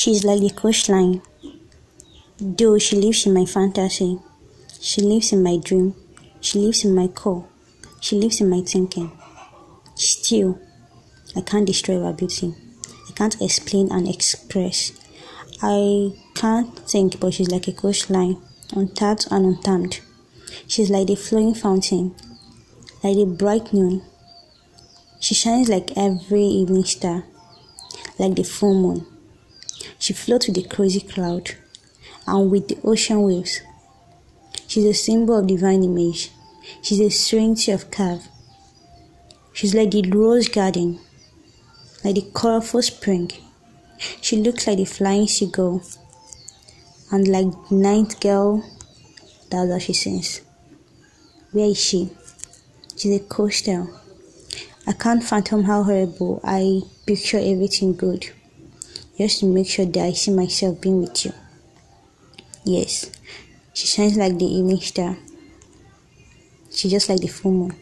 She's like the coastline. Though she lives in my fantasy, she lives in my dream, she lives in my core, she lives in my thinking. Still, I can't destroy her beauty. I can't explain and express. I can't think, but she's like a coastline, untapped and untamed. She's like the flowing fountain, like the bright noon. She shines like every evening star, like the full moon. She floats with the crazy cloud and with the ocean waves. She's a symbol of divine image. She's a serenity of curve. She's like the rose garden, like the colorful spring. She looks like the flying seagull and like the night girl. That's what she sings. Where is she? She's a coastal. I can't fathom how horrible I picture everything good just to make sure that I see myself being with you. Yes, she shines like the evening star. She's just like the full moon.